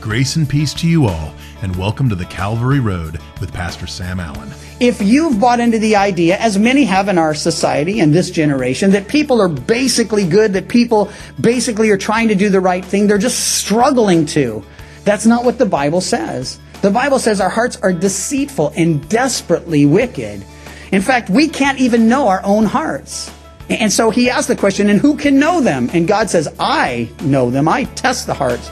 Grace and peace to you all, and welcome to the Calvary Road with Pastor Sam Allen. If you've bought into the idea, as many have in our society and this generation, that people are basically good, that people basically are trying to do the right thing, they're just struggling to. That's not what the Bible says. The Bible says our hearts are deceitful and desperately wicked. In fact, we can't even know our own hearts. And so he asked the question, and who can know them? And God says, I know them. I test the hearts.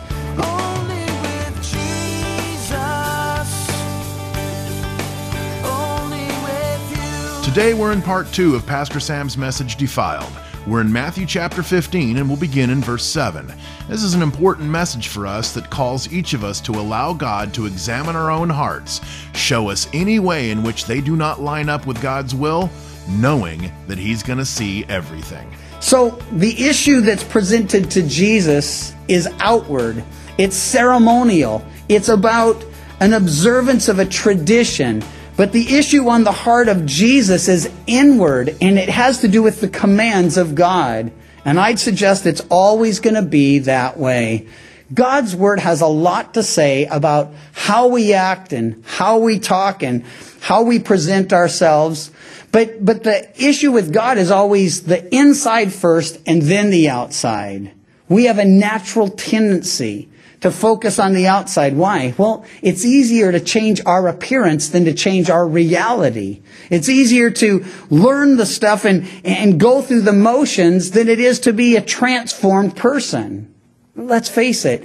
Today we're in part two of Pastor Sam's message, Defiled. We're in Matthew chapter 15 and we'll begin in verse 7. This is an important message for us that calls each of us to allow God to examine our own hearts, show us any way in which they do not line up with God's will, knowing that He's going to see everything. So the issue that's presented to Jesus is outward. It's ceremonial. It's about an observance of a tradition. But the issue on the heart of Jesus is inward, and it has to do with the commands of God. And I'd suggest it's always going to be that way. God's word has a lot to say about how we act and how we talk and how we present ourselves. But, but the issue with God is always the inside first and then the outside. We have a natural tendency to focus on the outside. Why? Well, it's easier to change our appearance than to change our reality. It's easier to learn the stuff and, and go through the motions than it is to be a transformed person. Let's face it.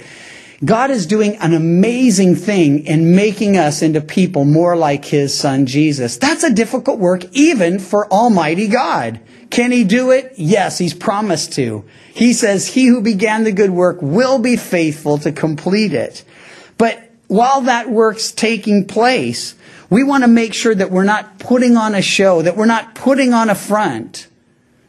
God is doing an amazing thing in making us into people more like His Son Jesus. That's a difficult work even for Almighty God. Can He do it? Yes, He's promised to. He says, He who began the good work will be faithful to complete it. But while that work's taking place, we want to make sure that we're not putting on a show, that we're not putting on a front,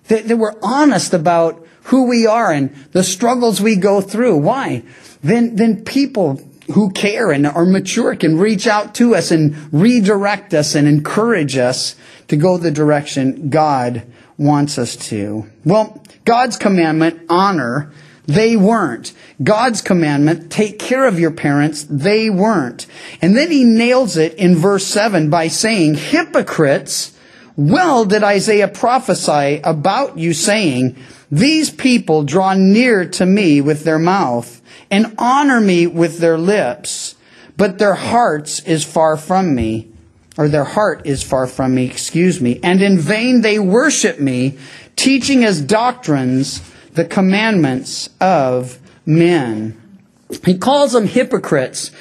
that, that we're honest about who we are and the struggles we go through. Why? Then, then people who care and are mature can reach out to us and redirect us and encourage us to go the direction God wants us to. Well, God's commandment, honor, they weren't. God's commandment, take care of your parents, they weren't. And then he nails it in verse 7 by saying, hypocrites, well did Isaiah prophesy about you saying, these people draw near to me with their mouth and honor me with their lips, but their hearts is far from me or their heart is far from me, excuse me, and in vain they worship me, teaching as doctrines the commandments of men. He calls them hypocrites.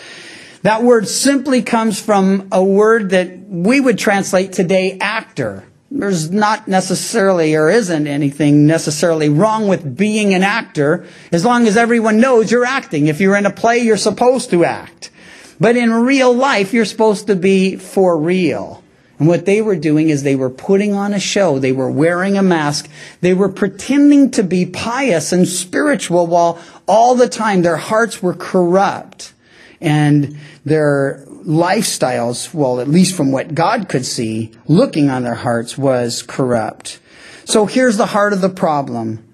That word simply comes from a word that we would translate today actor. There's not necessarily or isn't anything necessarily wrong with being an actor as long as everyone knows you're acting. If you're in a play, you're supposed to act. But in real life, you're supposed to be for real. And what they were doing is they were putting on a show. They were wearing a mask. They were pretending to be pious and spiritual while all the time their hearts were corrupt. And their lifestyles, well, at least from what God could see, looking on their hearts was corrupt. So here's the heart of the problem.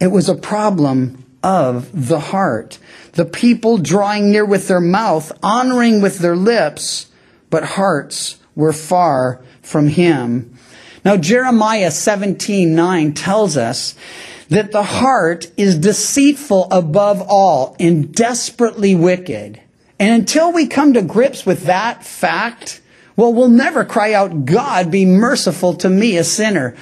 It was a problem of the heart. The people drawing near with their mouth, honoring with their lips, but hearts were far from him. Now Jeremiah 17:9 tells us that the heart is deceitful above all and desperately wicked. And until we come to grips with that fact, well, we'll never cry out, God, be merciful to me, a sinner.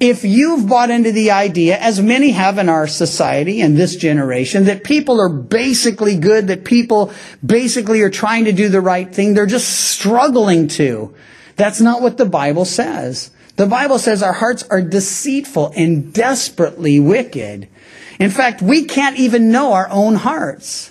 If you've bought into the idea, as many have in our society and this generation, that people are basically good, that people basically are trying to do the right thing, they're just struggling to. That's not what the Bible says. The Bible says our hearts are deceitful and desperately wicked. In fact, we can't even know our own hearts.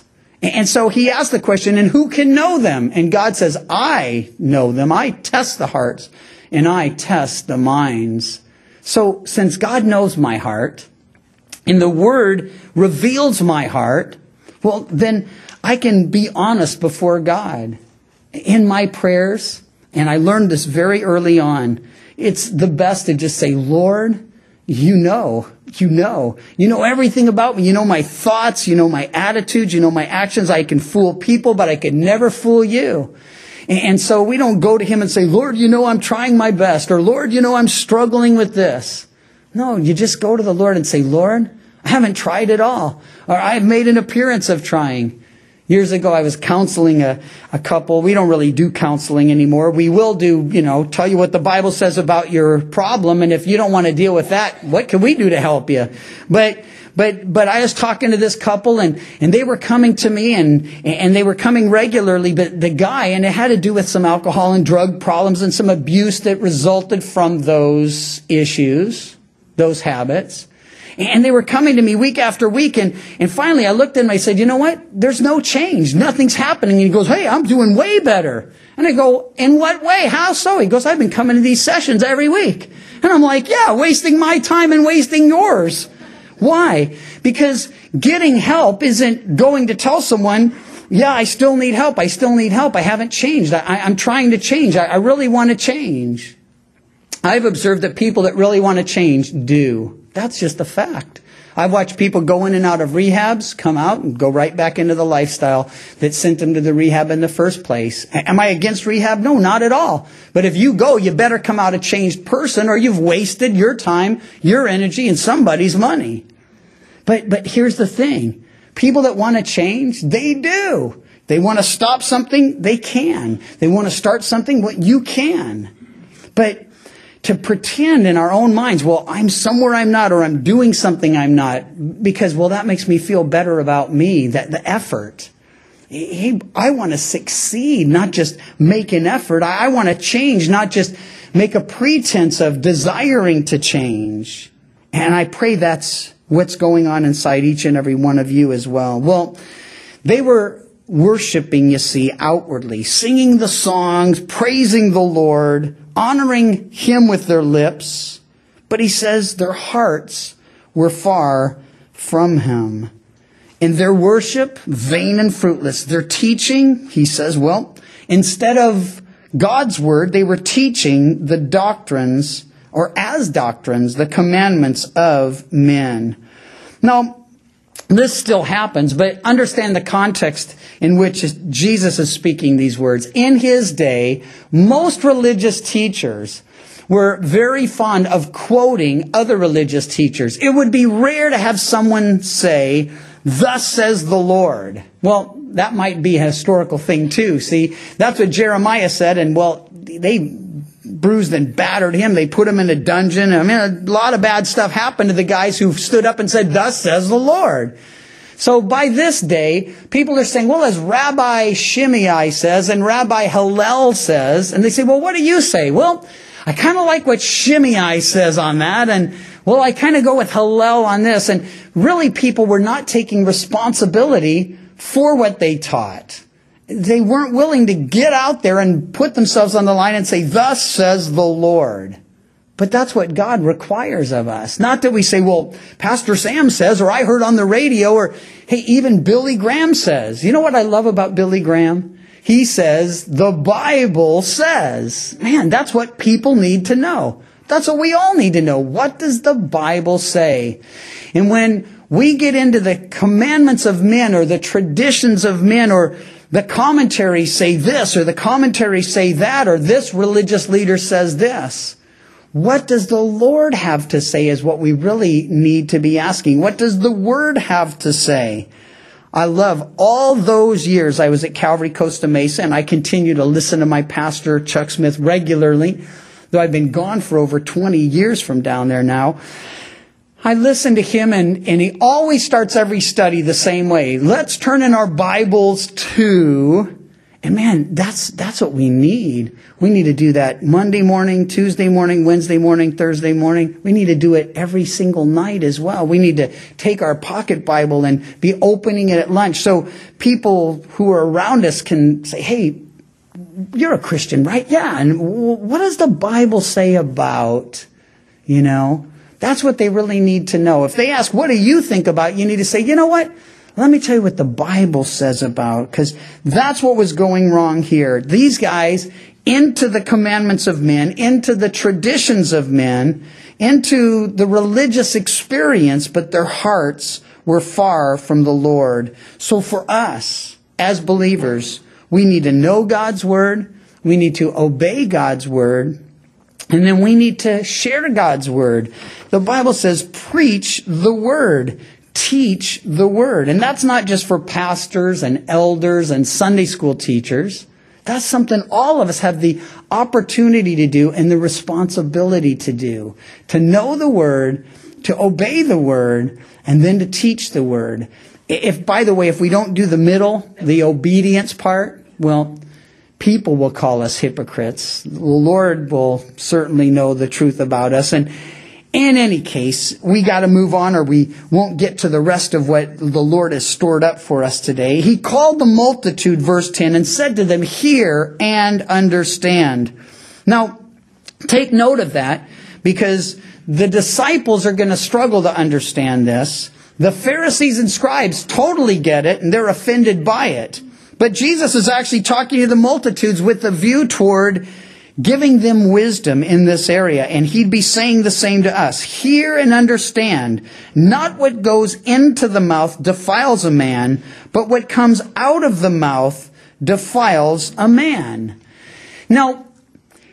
And so he asked the question, and who can know them? And God says, I know them. I test the hearts and I test the minds. So since God knows my heart and the word reveals my heart, well, then I can be honest before God in my prayers. And I learned this very early on. It's the best to just say, Lord, you know, you know, you know everything about me. You know my thoughts, you know my attitudes, you know my actions. I can fool people, but I can never fool you. And so we don't go to him and say, Lord, you know I'm trying my best, or Lord, you know I'm struggling with this. No, you just go to the Lord and say, Lord, I haven't tried at all, or I've made an appearance of trying. Years ago, I was counseling a, a couple. We don't really do counseling anymore. We will do, you know, tell you what the Bible says about your problem. And if you don't want to deal with that, what can we do to help you? But, but, but I was talking to this couple and, and they were coming to me and, and they were coming regularly, but the guy, and it had to do with some alcohol and drug problems and some abuse that resulted from those issues, those habits. And they were coming to me week after week. And, and finally I looked at him. And I said, you know what? There's no change. Nothing's happening. And he goes, Hey, I'm doing way better. And I go, in what way? How so? He goes, I've been coming to these sessions every week. And I'm like, yeah, wasting my time and wasting yours. Why? Because getting help isn't going to tell someone, yeah, I still need help. I still need help. I haven't changed. I, am trying to change. I, I really want to change. I've observed that people that really want to change do. That's just a fact. I've watched people go in and out of rehabs, come out and go right back into the lifestyle that sent them to the rehab in the first place. Am I against rehab? No, not at all. But if you go, you better come out a changed person or you've wasted your time, your energy, and somebody's money. But, but here's the thing. People that want to change, they do. They want to stop something, they can. They want to start something, what well, you can. But to pretend in our own minds, well, I'm somewhere I'm not, or I'm doing something I'm not, because, well, that makes me feel better about me, that the effort. Hey, I want to succeed, not just make an effort. I want to change, not just make a pretense of desiring to change. And I pray that's what's going on inside each and every one of you as well. Well, they were worshiping, you see, outwardly, singing the songs, praising the Lord, honoring Him with their lips, but he says their hearts were far from Him. In their worship, vain and fruitless. Their teaching, he says, well, instead of God's word, they were teaching the doctrines, or as doctrines, the commandments of men. Now, this still happens, but understand the context in which Jesus is speaking these words. In his day, most religious teachers were very fond of quoting other religious teachers. It would be rare to have someone say, thus says the Lord. Well, that might be a historical thing too. See, that's what Jeremiah said, and well, they bruised and battered him. They put him in a dungeon. I mean, a lot of bad stuff happened to the guys who stood up and said, thus says the Lord. So by this day, people are saying, well, as Rabbi Shammai says and Rabbi Hillel says, and they say, well, what do you say? Well, I kind of like what Shammai says on that, and well, I kind of go with Hillel on this, and really people were not taking responsibility for what they taught. They weren't willing to get out there and put themselves on the line and say, thus says the Lord. But that's what God requires of us. Not that we say, well, Pastor Sam says, or I heard on the radio, or hey, even Billy Graham says. You know what I love about Billy Graham? He says, the Bible says. Man, that's what people need to know. That's what we all need to know. What does the Bible say? And when we get into the commandments of men or the traditions of men or the commentaries say this or the commentaries say that or this religious leader says this, what does the Lord have to say is what we really need to be asking. What does the Word have to say? I love all those years I was at Calvary Costa Mesa and I continue to listen to my pastor, Chuck Smith, regularly, though I've been gone for over 20 years from down there now. I listen to him and, and he always starts every study the same way. Let's turn in our Bibles to and man, that's, that's what we need. We need to do that Monday morning, Tuesday morning, Wednesday morning, Thursday morning. We need to do it every single night as well. We need to take our pocket Bible and be opening it at lunch so people who are around us can say, hey, you're a Christian, right? Yeah. And what does the Bible say about, you know, that's what they really need to know. If they ask, what do you think about? You need to say, you know what? Let me tell you what the Bible says about, because that's what was going wrong here. These guys, into the commandments of men, into the traditions of men, into the religious experience, but their hearts were far from the Lord. So for us, as believers, we need to know God's Word, we need to obey God's Word, and then we need to share God's Word. The Bible says, preach the Word. Teach the Word. And that's not just for pastors and elders and Sunday school teachers. That's something all of us have the opportunity to do and the responsibility to do. To know the Word, to obey the Word, and then to teach the Word. If, by the way, if we don't do the middle, the obedience part, well, people will call us hypocrites. The Lord will certainly know the truth about us. And in any case, we got to move on or we won't get to the rest of what the Lord has stored up for us today. He called the multitude, verse 10, and said to them, Hear and understand. Now, take note of that because the disciples are going to struggle to understand this. The Pharisees and scribes totally get it and they're offended by it. But Jesus is actually talking to the multitudes with a view toward giving them wisdom in this area. And he'd be saying the same to us. Hear and understand. Not what goes into the mouth defiles a man, but what comes out of the mouth defiles a man. Now,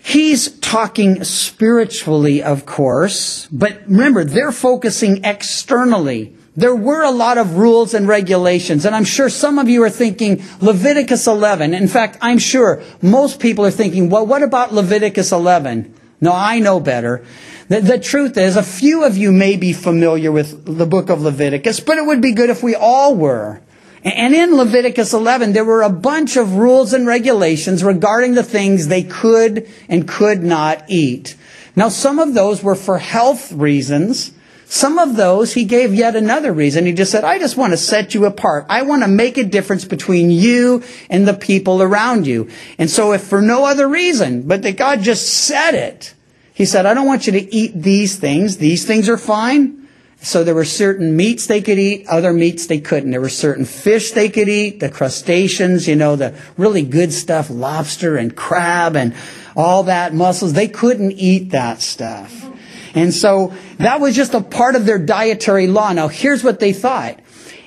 He's talking spiritually, of course, but remember, they're focusing externally. There were a lot of rules and regulations, and I'm sure some of you are thinking Leviticus 11. In fact, I'm sure most people are thinking, well, what about Leviticus 11? No, I know better. The, the truth is, a few of you may be familiar with the book of Leviticus, but it would be good if we all were. And in Leviticus 11, there were a bunch of rules and regulations regarding the things they could and could not eat. Now, some of those were for health reasons. Some of those he gave yet another reason. He just said, I just want to set you apart. I want to make a difference between you and the people around you. And so if for no other reason, but that God just said it, he said, I don't want you to eat these things. These things are fine. So there were certain meats they could eat, other meats they couldn't. There were certain fish they could eat, the crustaceans, you know, the really good stuff, lobster and crab and all that, mussels. They couldn't eat that stuff. And so that was just a part of their dietary law. Now here's what they thought.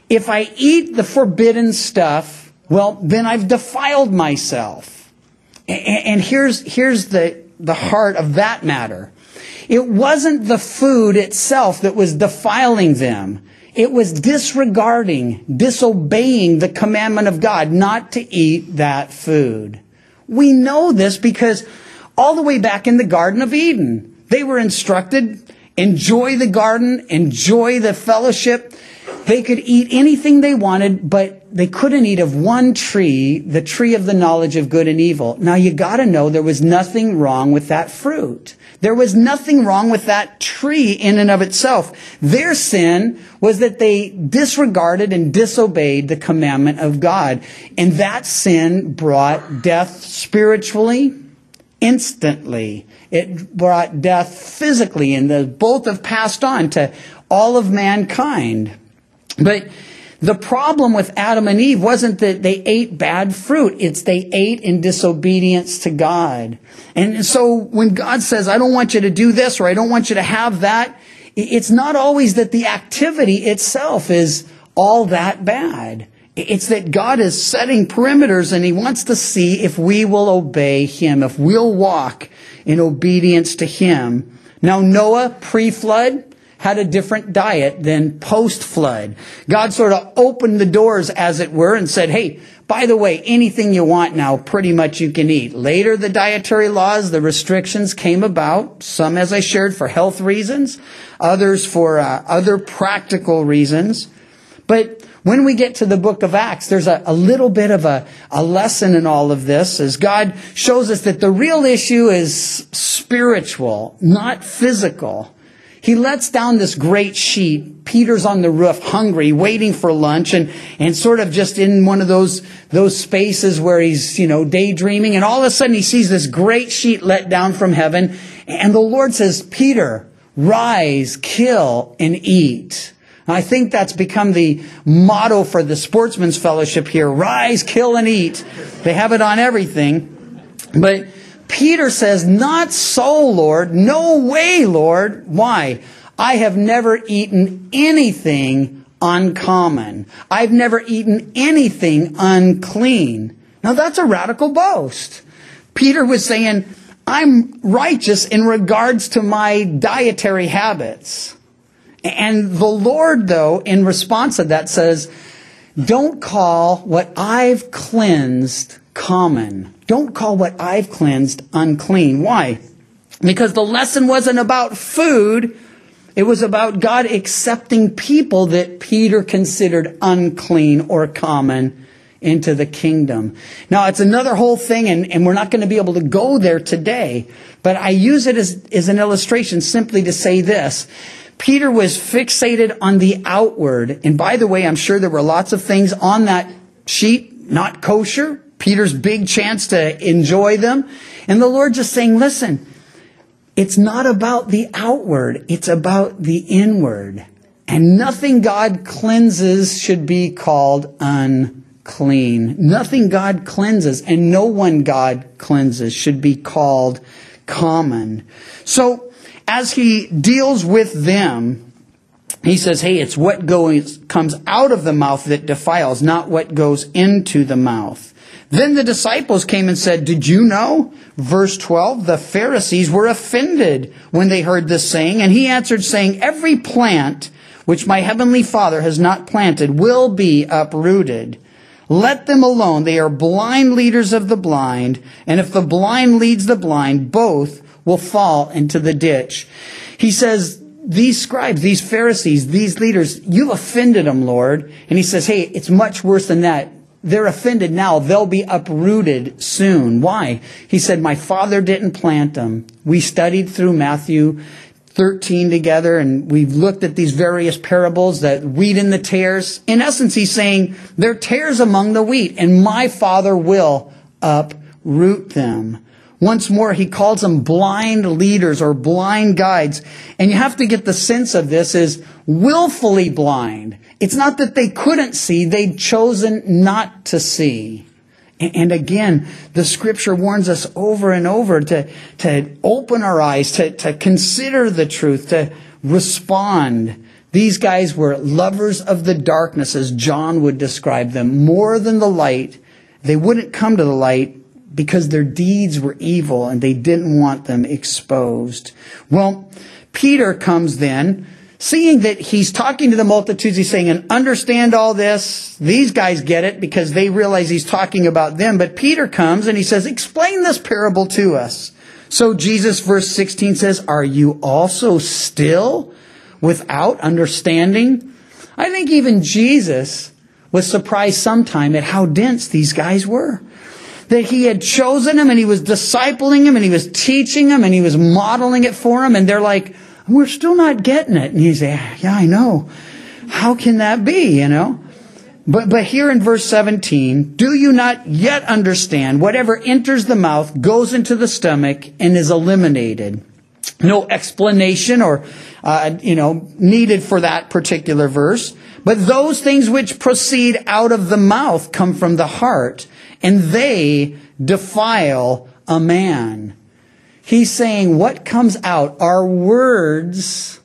If I eat the forbidden stuff, well, then I've defiled myself. And here's, here's the, the heart of that matter. It wasn't the food itself that was defiling them. It was disregarding, disobeying the commandment of God not to eat that food. We know this because all the way back in the Garden of Eden, they were instructed, enjoy the garden, enjoy the fellowship. They could eat anything they wanted, but they couldn't eat of one tree, the tree of the knowledge of good and evil. Now you gotta know there was nothing wrong with that fruit. There was nothing wrong with that tree in and of itself. Their sin was that they disregarded and disobeyed the commandment of God. And that sin brought death spiritually, instantly. It brought death physically, and the both have passed on to all of mankind. But the problem with Adam and Eve wasn't that they ate bad fruit. It's they ate in disobedience to God. And so when God says, I don't want you to do this or I don't want you to have that, it's not always that the activity itself is all that bad. It's that God is setting perimeters and He wants to see if we will obey Him, if we'll walk in obedience to Him. Now Noah, pre-flood, had a different diet than post-flood. God sort of opened the doors, as it were, and said, hey, by the way, anything you want now, pretty much you can eat. Later, the dietary laws, the restrictions came about, some, as I shared, for health reasons, others for uh, other practical reasons. But when we get to the book of Acts, there's a, a little bit of a, a lesson in all of this as God shows us that the real issue is spiritual, not physical. He lets down this great sheet. Peter's on the roof, hungry, waiting for lunch, and, and sort of just in one of those, those spaces where he's, you know, daydreaming. And all of a sudden he sees this great sheet let down from heaven. And the Lord says, Peter, rise, kill, and eat. I think that's become the motto for the Sportsman's Fellowship here. Rise, kill, and eat. They have it on everything. But Peter says, Not so, Lord. No way, Lord. Why? I have never eaten anything uncommon. I've never eaten anything unclean. Now that's a radical boast. Peter was saying, I'm righteous in regards to my dietary habits. And the Lord, though, in response to that says, don't call what I've cleansed common. Don't call what I've cleansed unclean. Why? Because the lesson wasn't about food. It was about God accepting people that Peter considered unclean or common into the kingdom. Now, it's another whole thing, and, and we're not going to be able to go there today, but I use it as, as an illustration simply to say this. Peter was fixated on the outward. And by the way, I'm sure there were lots of things on that sheet not kosher. Peter's big chance to enjoy them. And the Lord just saying, listen, it's not about the outward. It's about the inward. And nothing God cleanses should be called unclean. Nothing God cleanses and no one God cleanses should be called common. So, as he deals with them, he says, hey, it's what goes, comes out of the mouth that defiles, not what goes into the mouth. Then the disciples came and said, did you know? Verse 12, the Pharisees were offended when they heard this saying, and he answered saying, every plant which my heavenly Father has not planted will be uprooted. Let them alone. They are blind leaders of the blind, and if the blind leads the blind, both will fall into the ditch. He says, these scribes, these Pharisees, these leaders, you've offended them, Lord. And he says, hey, it's much worse than that. They're offended now. They'll be uprooted soon. Why? He said, my father didn't plant them. We studied through Matthew 13 together and we've looked at these various parables that wheat and the tares. In essence, he's saying they're tares among the wheat and my father will uproot them. Once more, he calls them blind leaders or blind guides. And you have to get the sense of this is willfully blind. It's not that they couldn't see, they'd chosen not to see. And again, the scripture warns us over and over to, to open our eyes, to, to consider the truth, to respond. These guys were lovers of the darkness, as John would describe them, more than the light. They wouldn't come to the light because their deeds were evil and they didn't want them exposed. Well, Peter comes then, seeing that he's talking to the multitudes, he's saying, and understand all this. These guys get it because they realize he's talking about them. But Peter comes and he says, explain this parable to us. So Jesus, verse 16 says, are you also still without understanding? I think even Jesus was surprised sometime at how dense these guys were that he had chosen him and he was discipling him and he was teaching him and he was modeling it for him. And they're like, we're still not getting it. And he's like, yeah, I know. How can that be, you know? But, but here in verse 17, do you not yet understand whatever enters the mouth goes into the stomach and is eliminated? No explanation or, uh, you know, needed for that particular verse. But those things which proceed out of the mouth come from the heart and they defile a man. He's saying what comes out, our words,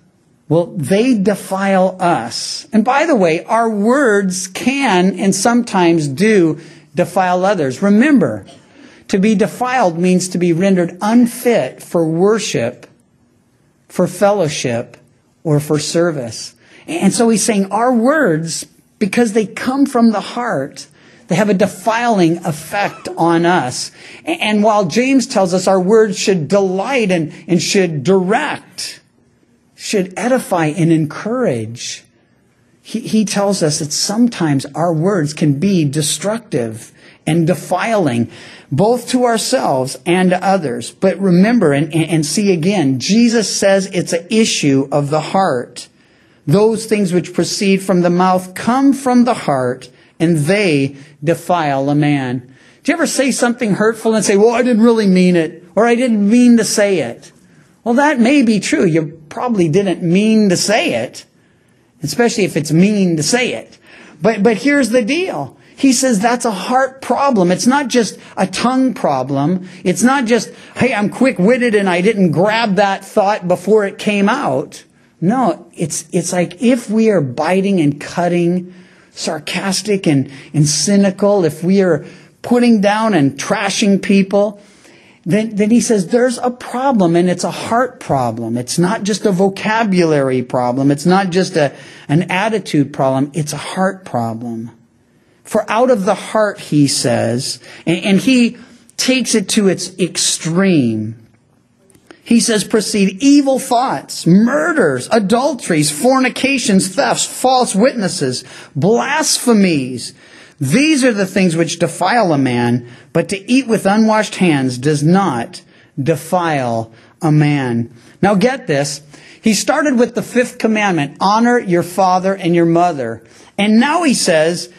well, they defile us. And by the way, our words can and sometimes do defile others. Remember, to be defiled means to be rendered unfit for worship, for fellowship, or for service. And so he's saying our words, because they come from the heart, they have a defiling effect on us. And while James tells us our words should delight and, and should direct, should edify and encourage, he, he tells us that sometimes our words can be destructive and defiling, both to ourselves and to others. But remember and, and see again, Jesus says it's an issue of the heart. Those things which proceed from the mouth come from the heart and they defile a man. Do you ever say something hurtful and say, well, I didn't really mean it, or I didn't mean to say it? Well, that may be true. You probably didn't mean to say it. especially if it's mean to say it. But, but here's the deal. He says that's a heart problem. It's not just a tongue problem. It's not just, hey, I'm quick witted and I didn't grab that thought before it came out. No, it's, it's like if we are biting and cutting, sarcastic and, and cynical, if we are putting down and trashing people, then, then he says there's a problem and it's a heart problem. It's not just a vocabulary problem. It's not just a, an attitude problem. It's a heart problem. For out of the heart, he says, and, and he takes it to its extreme. He says proceed evil thoughts, murders, adulteries, fornications, thefts, false witnesses, blasphemies. These are the things which defile a man, but to eat with unwashed hands does not defile a man. Now get this. He started with the fifth commandment, honor your father and your mother. And now he says,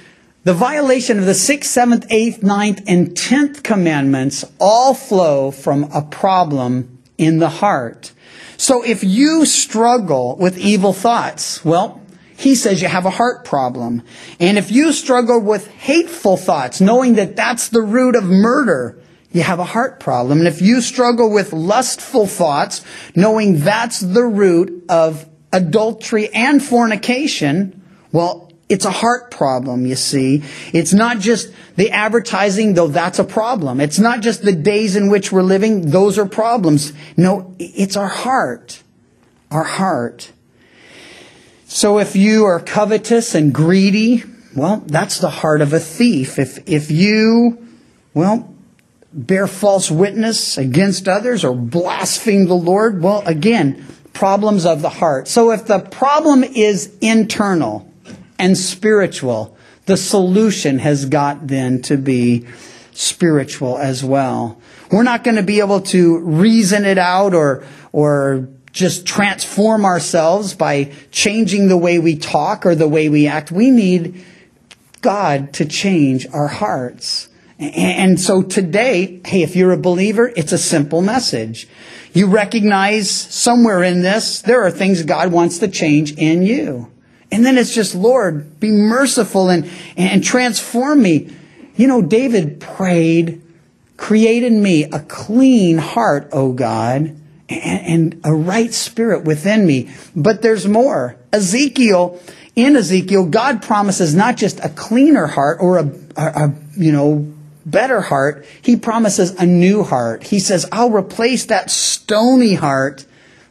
the violation of the sixth, seventh, eighth, ninth, and tenth commandments all flow from a problem in the heart. So if you struggle with evil thoughts, well, he says you have a heart problem. And if you struggle with hateful thoughts, knowing that that's the root of murder, you have a heart problem. And if you struggle with lustful thoughts, knowing that's the root of adultery and fornication, well, it's a heart problem, you see. It's not just the advertising, though that's a problem. It's not just the days in which we're living, those are problems. No, it's our heart. Our heart. So if you are covetous and greedy, well, that's the heart of a thief. If, if you, well, bear false witness against others or blaspheme the Lord, well, again, problems of the heart. So if the problem is internal, and spiritual. The solution has got then to be spiritual as well. We're not going to be able to reason it out or, or just transform ourselves by changing the way we talk or the way we act. We need God to change our hearts. And so today, hey, if you're a believer, it's a simple message. You recognize somewhere in this, there are things God wants to change in you. And then it's just, Lord, be merciful and, and transform me. You know, David prayed, create in me a clean heart, O God, and, and a right spirit within me. But there's more. Ezekiel, in Ezekiel, God promises not just a cleaner heart or a, a, a you know, better heart. He promises a new heart. He says, I'll replace that stony heart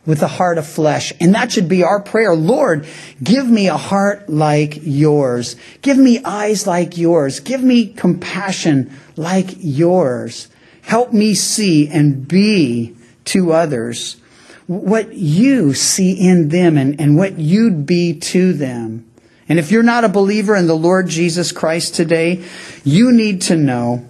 with a heart of flesh. And that should be our prayer. Lord, give me a heart like yours. Give me eyes like yours. Give me compassion like yours. Help me see and be to others what you see in them and, and what you'd be to them. And if you're not a believer in the Lord Jesus Christ today, you need to know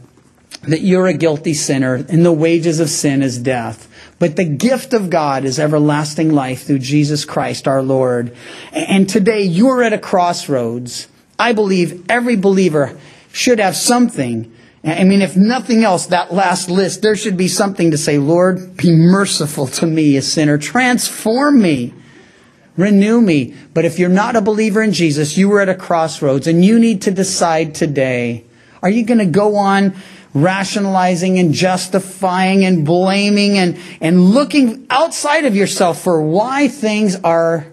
that you're a guilty sinner and the wages of sin is death. But the gift of God is everlasting life through Jesus Christ our Lord. And today you're at a crossroads. I believe every believer should have something. I mean, if nothing else, that last list, there should be something to say, Lord, be merciful to me, a sinner. Transform me. Renew me. But if you're not a believer in Jesus, you are at a crossroads and you need to decide today. Are you going to go on rationalizing and justifying and blaming and, and looking outside of yourself for why things are,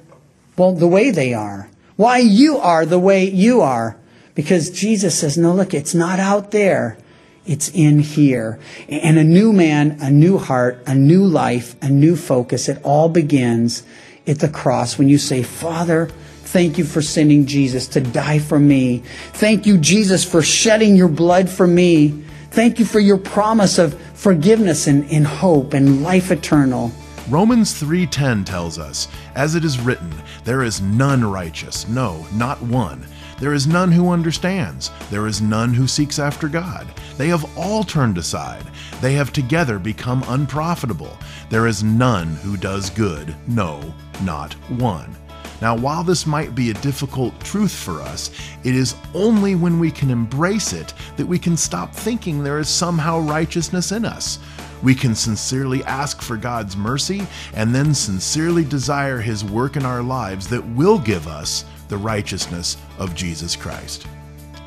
well, the way they are. Why you are the way you are. Because Jesus says, no, look, it's not out there. It's in here. And a new man, a new heart, a new life, a new focus. It all begins at the cross when you say, Father, Thank you for sending Jesus to die for me. Thank you, Jesus, for shedding your blood for me. Thank you for your promise of forgiveness and, and hope and life eternal. Romans 3:10 tells us, as it is written, there is none righteous, no, not one. There is none who understands, there is none who seeks after God. They have all turned aside, they have together become unprofitable. There is none who does good, no, not one. Now, while this might be a difficult truth for us, it is only when we can embrace it that we can stop thinking there is somehow righteousness in us. We can sincerely ask for God's mercy and then sincerely desire His work in our lives that will give us the righteousness of Jesus Christ.